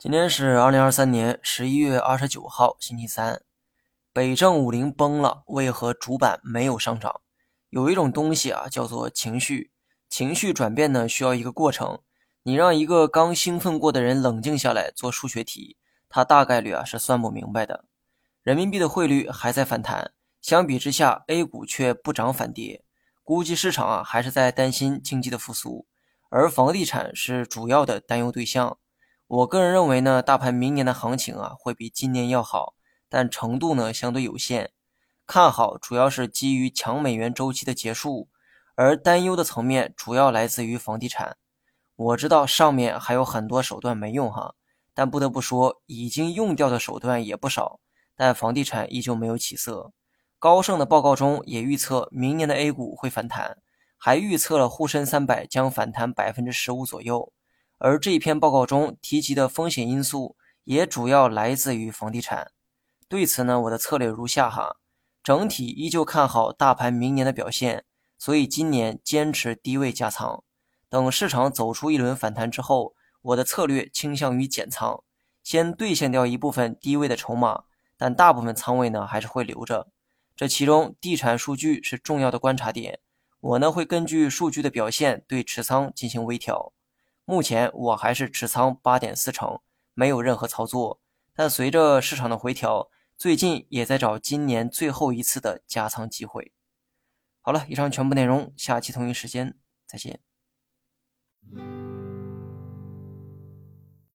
今天是二零二三年十一月二十九号，星期三。北证五零崩了，为何主板没有上涨？有一种东西啊，叫做情绪。情绪转变呢，需要一个过程。你让一个刚兴奋过的人冷静下来做数学题，他大概率啊是算不明白的。人民币的汇率还在反弹，相比之下，A 股却不涨反跌。估计市场啊还是在担心经济的复苏，而房地产是主要的担忧对象。我个人认为呢，大盘明年的行情啊会比今年要好，但程度呢相对有限。看好主要是基于强美元周期的结束，而担忧的层面主要来自于房地产。我知道上面还有很多手段没用哈，但不得不说，已经用掉的手段也不少，但房地产依旧没有起色。高盛的报告中也预测明年的 A 股会反弹，还预测了沪深三百将反弹百分之十五左右。而这篇报告中提及的风险因素也主要来自于房地产。对此呢，我的策略如下哈：整体依旧看好大盘明年的表现，所以今年坚持低位加仓。等市场走出一轮反弹之后，我的策略倾向于减仓，先兑现掉一部分低位的筹码，但大部分仓位呢还是会留着。这其中地产数据是重要的观察点，我呢会根据数据的表现对持仓进行微调。目前我还是持仓八点四成，没有任何操作。但随着市场的回调，最近也在找今年最后一次的加仓机会。好了，以上全部内容，下期同一时间再见。